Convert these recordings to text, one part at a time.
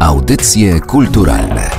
Audycje kulturalne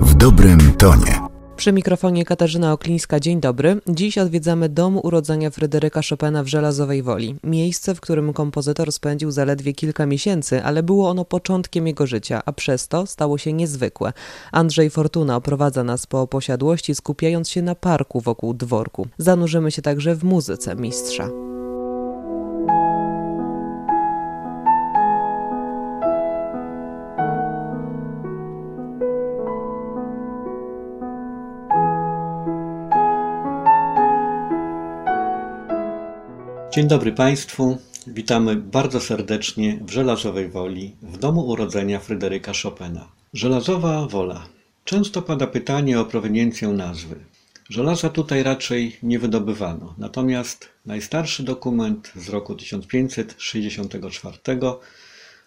w dobrym tonie. Przy mikrofonie Katarzyna Oklińska, dzień dobry. Dziś odwiedzamy dom urodzenia Fryderyka Chopina w Żelazowej Woli. Miejsce, w którym kompozytor spędził zaledwie kilka miesięcy, ale było ono początkiem jego życia, a przez to stało się niezwykłe. Andrzej Fortuna oprowadza nas po posiadłości, skupiając się na parku wokół dworku. Zanurzymy się także w muzyce mistrza. Dzień dobry Państwu. Witamy bardzo serdecznie w Żelazowej Woli, w domu urodzenia Fryderyka Chopina. Żelazowa Wola. Często pada pytanie o proweniencję nazwy. Żelaza tutaj raczej nie wydobywano, natomiast najstarszy dokument z roku 1564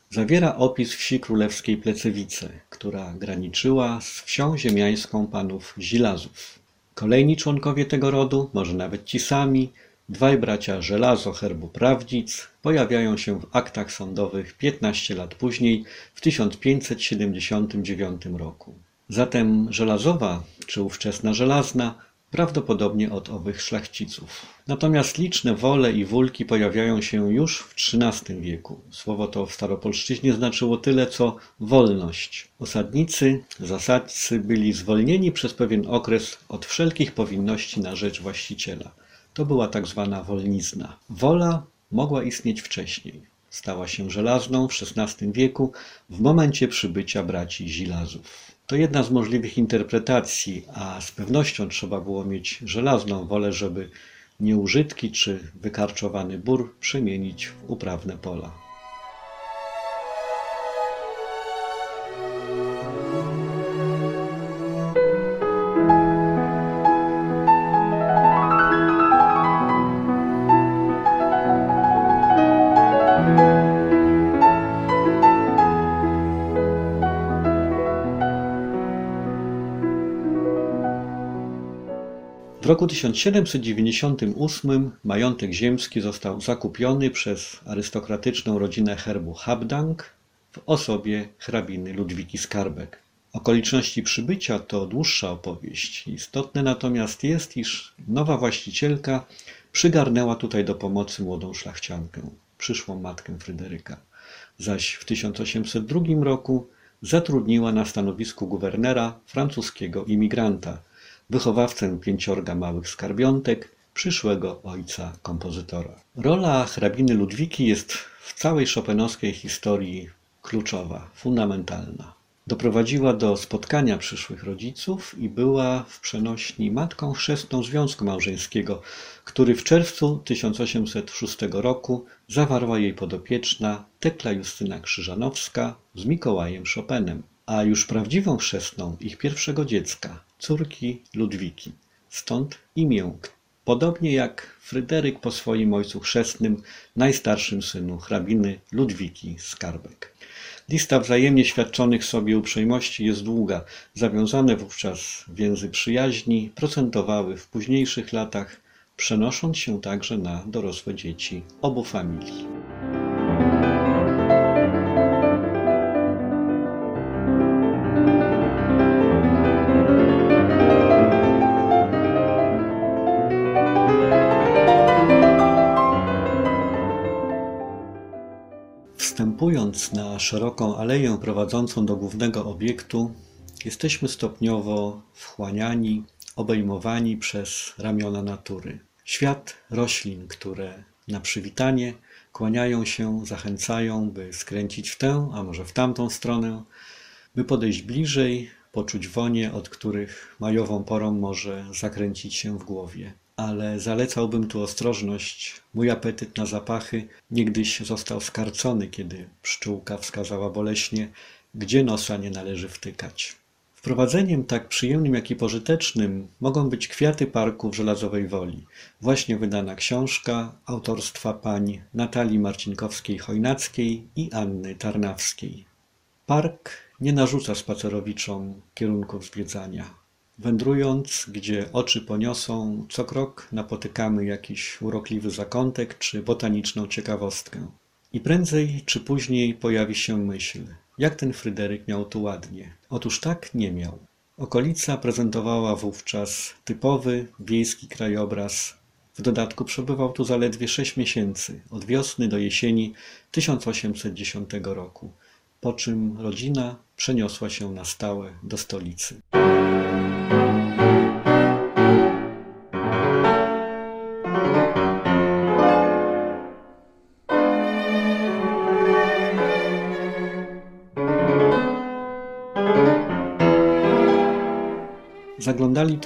zawiera opis wsi królewskiej Plecewice, która graniczyła z wsią ziemiańską panów Zilazów. Kolejni członkowie tego rodu, może nawet ci sami, Dwaj bracia Żelazo herbu Prawdzic pojawiają się w aktach sądowych 15 lat później, w 1579 roku. Zatem Żelazowa, czy ówczesna Żelazna, prawdopodobnie od owych szlachciców. Natomiast liczne wole i wólki pojawiają się już w XIII wieku. Słowo to w staropolszczyźnie znaczyło tyle co wolność. Osadnicy, zasadcy byli zwolnieni przez pewien okres od wszelkich powinności na rzecz właściciela. To była tak zwana wolnizna. Wola mogła istnieć wcześniej. Stała się żelazną w XVI wieku w momencie przybycia braci Zilazów. To jedna z możliwych interpretacji, a z pewnością trzeba było mieć żelazną wolę, żeby nieużytki czy wykarczowany bór przemienić w uprawne pola. Roku 1798 majątek ziemski został zakupiony przez arystokratyczną rodzinę herbu Habdank w osobie hrabiny Ludwiki Skarbek. Okoliczności przybycia to dłuższa opowieść. Istotne natomiast jest, iż nowa właścicielka przygarnęła tutaj do pomocy młodą szlachciankę, przyszłą matkę Fryderyka. Zaś w 1802 roku zatrudniła na stanowisku guwernera francuskiego imigranta – wychowawcę pięciorga małych skarbiątek, przyszłego ojca kompozytora. Rola hrabiny Ludwiki jest w całej szopenowskiej historii kluczowa, fundamentalna. Doprowadziła do spotkania przyszłych rodziców i była w przenośni matką chrzestną związku małżeńskiego, który w czerwcu 1806 roku zawarła jej podopieczna Tekla Justyna Krzyżanowska z Mikołajem Chopinem, a już prawdziwą chrzestną ich pierwszego dziecka, córki Ludwiki, stąd imię, podobnie jak Fryderyk po swoim ojcu chrzestnym, najstarszym synu hrabiny Ludwiki Skarbek. Lista wzajemnie świadczonych sobie uprzejmości jest długa. Zawiązane wówczas więzy przyjaźni procentowały w późniejszych latach, przenosząc się także na dorosłe dzieci obu familii. Na szeroką aleję prowadzącą do głównego obiektu, jesteśmy stopniowo wchłaniani, obejmowani przez ramiona natury. Świat roślin, które na przywitanie kłaniają się, zachęcają, by skręcić w tę, a może w tamtą stronę, by podejść bliżej, poczuć wonie, od których majową porą może zakręcić się w głowie ale zalecałbym tu ostrożność. Mój apetyt na zapachy niegdyś został skarcony, kiedy pszczółka wskazała boleśnie, gdzie nosa nie należy wtykać. Wprowadzeniem tak przyjemnym, jak i pożytecznym mogą być kwiaty parku w Żelazowej Woli. Właśnie wydana książka autorstwa pań Natalii Marcinkowskiej-Chojnackiej i Anny Tarnawskiej. Park nie narzuca spacerowiczom kierunków zwiedzania. Wędrując, gdzie oczy poniosą, co krok napotykamy jakiś urokliwy zakątek czy botaniczną ciekawostkę. I prędzej czy później pojawi się myśl, jak ten Fryderyk miał tu ładnie. Otóż tak nie miał. Okolica prezentowała wówczas typowy wiejski krajobraz. W dodatku przebywał tu zaledwie sześć miesięcy, od wiosny do jesieni 1810 roku, po czym rodzina przeniosła się na stałe do stolicy.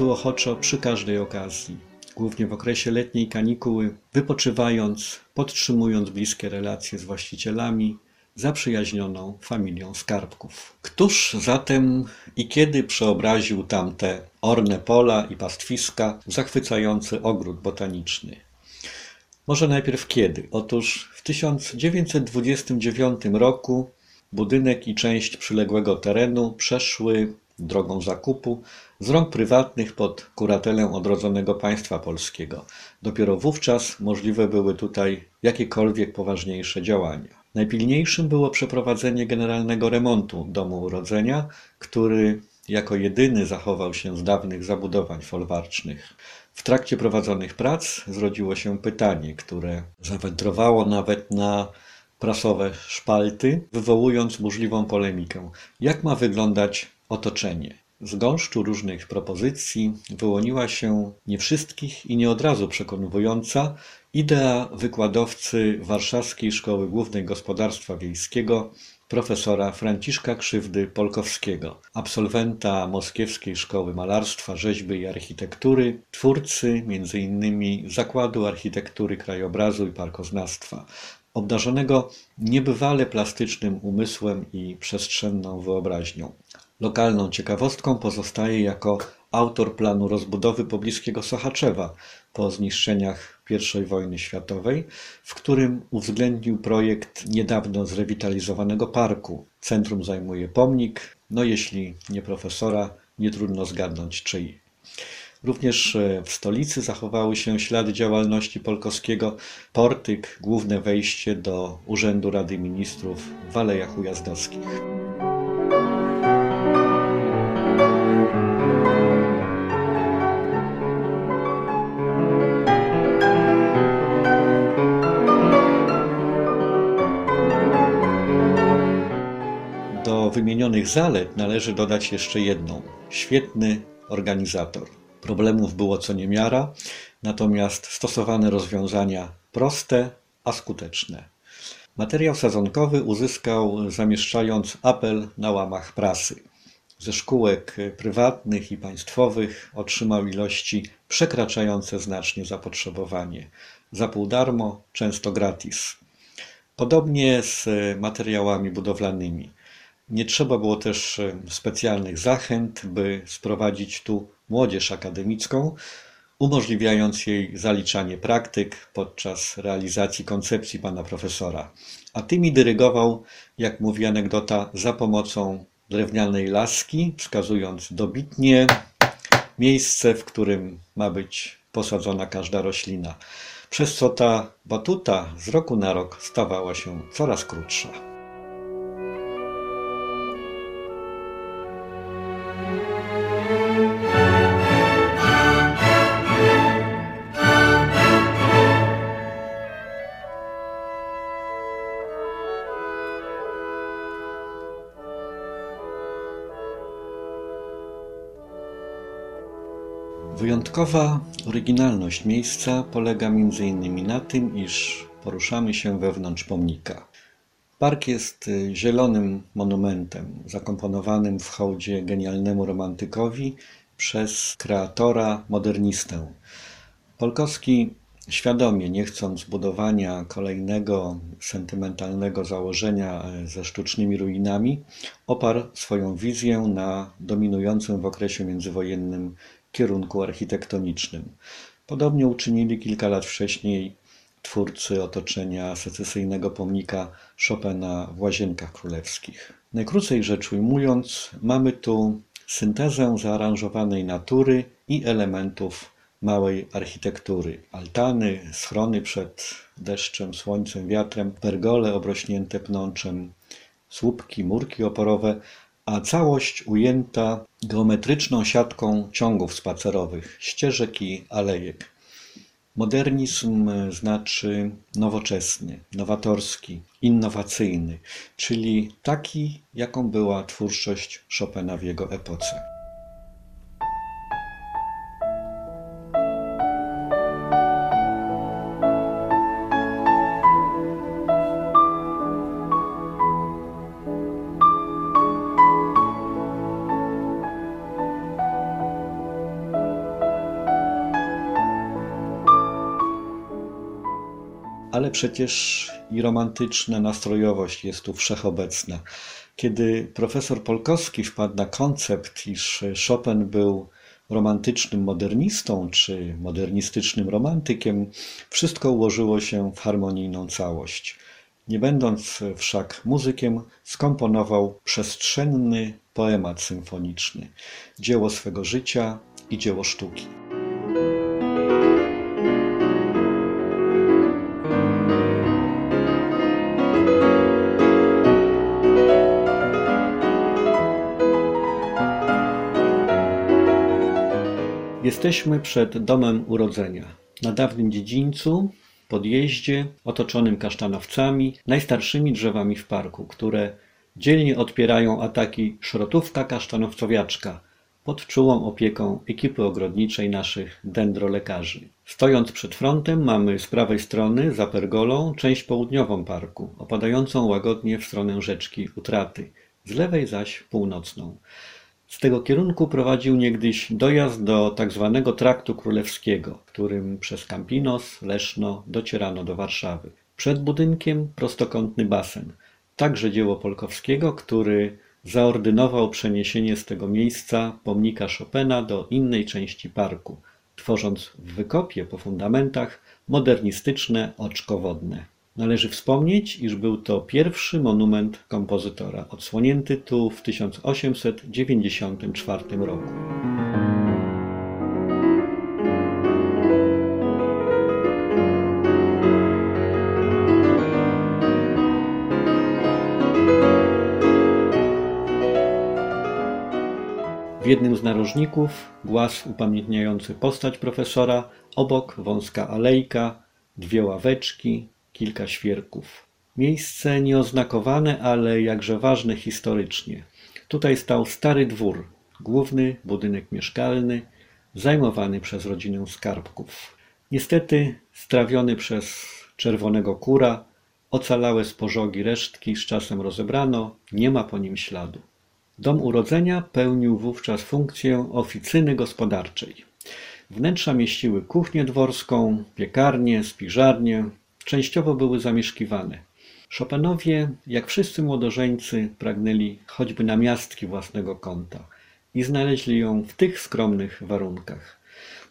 Tu ochoczo przy każdej okazji, głównie w okresie letniej kanikuły, wypoczywając, podtrzymując bliskie relacje z właścicielami, zaprzyjaźnioną familią skarbków. Któż zatem i kiedy przeobraził tamte orne pola i pastwiska w zachwycający ogród botaniczny? Może najpierw kiedy? Otóż w 1929 roku budynek i część przyległego terenu przeszły drogą zakupu z rąk prywatnych pod kuratelę odrodzonego państwa polskiego. Dopiero wówczas możliwe były tutaj jakiekolwiek poważniejsze działania. Najpilniejszym było przeprowadzenie generalnego remontu domu urodzenia, który jako jedyny zachował się z dawnych zabudowań folwarcznych. W trakcie prowadzonych prac zrodziło się pytanie, które zawędrowało nawet na prasowe szpalty, wywołując burzliwą polemikę. Jak ma wyglądać otoczenie. Z gąszczu różnych propozycji wyłoniła się nie wszystkich i nie od razu przekonująca idea wykładowcy Warszawskiej Szkoły Głównej Gospodarstwa Wiejskiego profesora Franciszka Krzywdy Polkowskiego, absolwenta Moskiewskiej Szkoły Malarstwa, Rzeźby i Architektury, twórcy m.in. Zakładu Architektury Krajobrazu i Parkoznawstwa, obdarzonego niebywale plastycznym umysłem i przestrzenną wyobraźnią. Lokalną ciekawostką pozostaje jako autor planu rozbudowy pobliskiego Sochaczewa po zniszczeniach I wojny światowej, w którym uwzględnił projekt niedawno zrewitalizowanego parku. Centrum zajmuje pomnik, no jeśli nie profesora, nie trudno zgadnąć czyj. Również e, w stolicy zachowały się ślady działalności Polkowskiego, portyk, główne wejście do Urzędu Rady Ministrów w Alejach Ujazdowskich. Wymienionych zalet należy dodać jeszcze jedną: świetny organizator. Problemów było co niemiara, natomiast stosowane rozwiązania proste, a skuteczne. Materiał sezonkowy uzyskał zamieszczając apel na łamach prasy. Ze szkółek prywatnych i państwowych otrzymał ilości przekraczające znacznie zapotrzebowanie. Za pół darmo, często gratis. Podobnie z materiałami budowlanymi. Nie trzeba było też e, specjalnych zachęt, by sprowadzić tu młodzież akademicką, umożliwiając jej zaliczanie praktyk podczas realizacji koncepcji pana profesora. A tymi dyrygował, jak mówi anegdota, za pomocą drewnianej laski, wskazując dobitnie miejsce, w którym ma być posadzona każda roślina, przez co ta batuta z roku na rok stawała się coraz krótsza. Wyjątkowa oryginalność miejsca polega m.in. na tym, iż poruszamy się wewnątrz pomnika. Park jest y, zielonym monumentem zakomponowanym w hołdzie genialnemu romantykowi przez kreatora modernistę. Polkowski świadomie, nie chcąc budowania kolejnego sentymentalnego założenia e, ze sztucznymi ruinami, oparł swoją wizję na dominującym w okresie międzywojennym kierunku architektonicznym. Podobnie uczynili kilka lat wcześniej twórcy otoczenia secesyjnego pomnika Chopina w Łazienkach Królewskich. Najkrócej rzecz ujmując, mamy tu syntezę zaaranżowanej natury i elementów małej architektury. Altany, schrony przed deszczem, słońcem, wiatrem, pergole obrośnięte pnączem, słupki, murki oporowe, a całość ujęta geometryczną siatką ciągów spacerowych, ścieżek i alejek. Modernizm znaczy nowoczesny, nowatorski, innowacyjny, czyli taki, jaką była twórczość Chopina w jego epoce. Ale przecież i romantyczna nastrojowość jest tu wszechobecna. Kiedy profesor Polkowski wpadł na koncept, iż Chopin był romantycznym modernistą czy modernistycznym romantykiem, wszystko ułożyło się w harmonijną całość. Nie będąc wszak muzykiem, skomponował przestrzenny poemat symfoniczny, dzieło swego życia i dzieło sztuki. Jesteśmy przed domem urodzenia. Na dawnym dziedzińcu, podjeździe, otoczonym kasztanowcami, najstarszymi drzewami w parku, które dzielnie odpierają ataki szrotówka kasztanowcowiaczka pod czułą opieką ekipy ogrodniczej naszych dendrolekarzy. Stojąc przed frontem mamy z prawej strony, za pergolą, część południową parku, opadającą łagodnie w stronę rzeczki Utraty, z lewej zaś północną. Z tego kierunku prowadził niegdyś dojazd do tzw. Tak Traktu Królewskiego, którym przez Campinos, Leszno docierano do Warszawy. Przed budynkiem prostokątny basen, także dzieło Polkowskiego, który zaordynował przeniesienie z tego miejsca pomnika Chopina do innej części parku, tworząc w wykopie po fundamentach modernistyczne oczko wodne. Należy wspomnieć, iż był to pierwszy monument kompozytora, odsłonięty tu w 1894 roku. W jednym z narożników głaz upamiętniający postać profesora, obok wąska alejka, dwie ławeczki, kilka świerków. Miejsce nieoznakowane, ale jakże ważne historycznie. Tutaj stał stary dwór, główny budynek mieszkalny, zajmowany przez rodzinę skarbków. Niestety strawiony przez czerwonego kura, ocalałe z pożogi resztki z czasem rozebrano, nie ma po nim śladu. Dom urodzenia pełnił wówczas funkcję oficyny gospodarczej. Wnętrza mieściły kuchnię dworską, piekarnię, spiżarnię, częściowo były zamieszkiwane. Chopinowie, jak wszyscy młodożeńcy, pragnęli choćby namiastki własnego kąta i znaleźli ją w tych skromnych warunkach.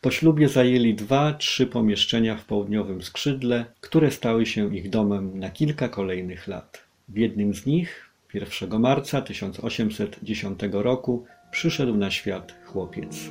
Po ślubie zajęli dwa, trzy pomieszczenia w południowym skrzydle, które stały się ich domem na kilka kolejnych lat. W jednym z nich, 1 marca 1810 roku, przyszedł na świat chłopiec.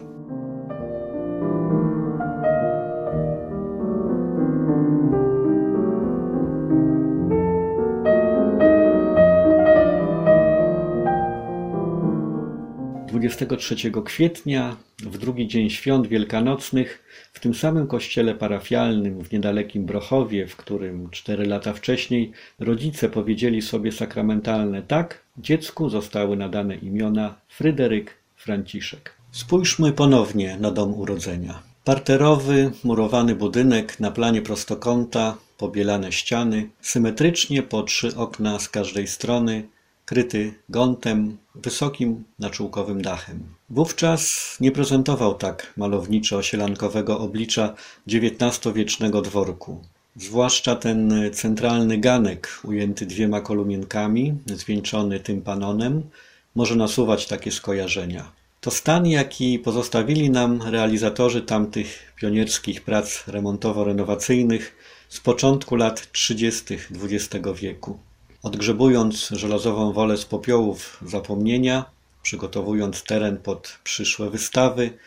23 kwietnia, w drugi dzień świąt wielkanocnych, w tym samym kościele parafialnym w niedalekim Brochowie, w którym cztery lata wcześniej rodzice powiedzieli sobie sakramentalne tak, dziecku zostały nadane imiona Fryderyk Franciszek. Spójrzmy ponownie na dom urodzenia. Parterowy, murowany budynek na planie prostokąta, pobielane ściany, symetrycznie po trzy okna z każdej strony, kryty gątem wysokim naczółkowym dachem. Wówczas nie prezentował tak malowniczo-sielankowego oblicza XIX-wiecznego dworku. Zwłaszcza ten centralny ganek, ujęty dwiema kolumienkami, zwieńczony tympanonem, może nasuwać takie skojarzenia. To stan, jaki pozostawili nam realizatorzy tamtych pionierskich prac remontowo-renowacyjnych z początku lat 30. XX wieku. Odgrzebując żelazową wolę z popiołów zapomnienia, przygotowując teren pod przyszłe wystawy,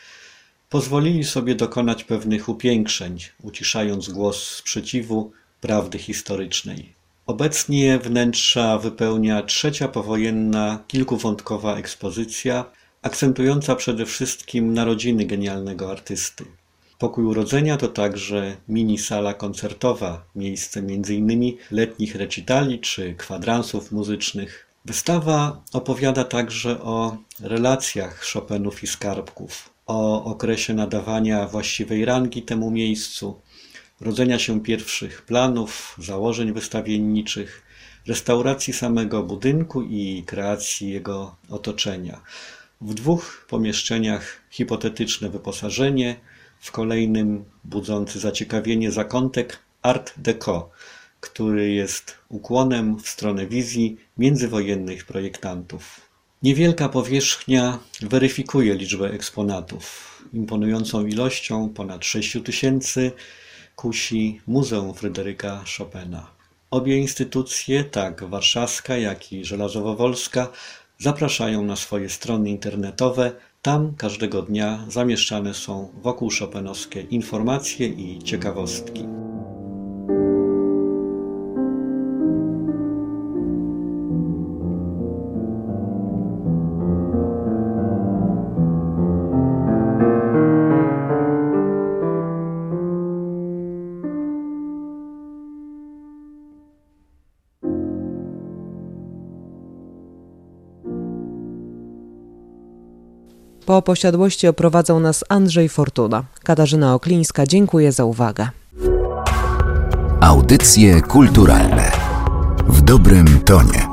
pozwolili sobie dokonać pewnych upiększeń, uciszając głos sprzeciwu prawdy historycznej. Obecnie wnętrza wypełnia trzecia powojenna, kilkuwątkowa ekspozycja, akcentująca przede wszystkim narodziny genialnego artysty. Pokój urodzenia to także mini sala koncertowa, miejsce m.in. letnich recitali czy kwadransów muzycznych. Wystawa opowiada także o relacjach Chopinów i Skarbków, o okresie nadawania właściwej rangi temu miejscu, rodzenia się pierwszych planów, założeń wystawienniczych, restauracji samego budynku i kreacji jego otoczenia. W dwóch pomieszczeniach hipotetyczne wyposażenie, w kolejnym budzący zaciekawienie zakątek Art Deco, który jest ukłonem w stronę wizji międzywojennych projektantów. Niewielka powierzchnia weryfikuje liczbę eksponatów. Imponującą ilością ponad 6 tysięcy kusi Muzeum Fryderyka Chopina. Obie instytucje, tak warszawska, jak i żelazowowolska, zapraszają na swoje strony internetowe. Tam każdego dnia zamieszczane są wokół Chopinowskie informacje i ciekawostki. Po posiadłości oprowadzał nas Andrzej Fortuna. Katarzyna Oklińska, dziękuję za uwagę. Audycje kulturalne w dobrym tonie.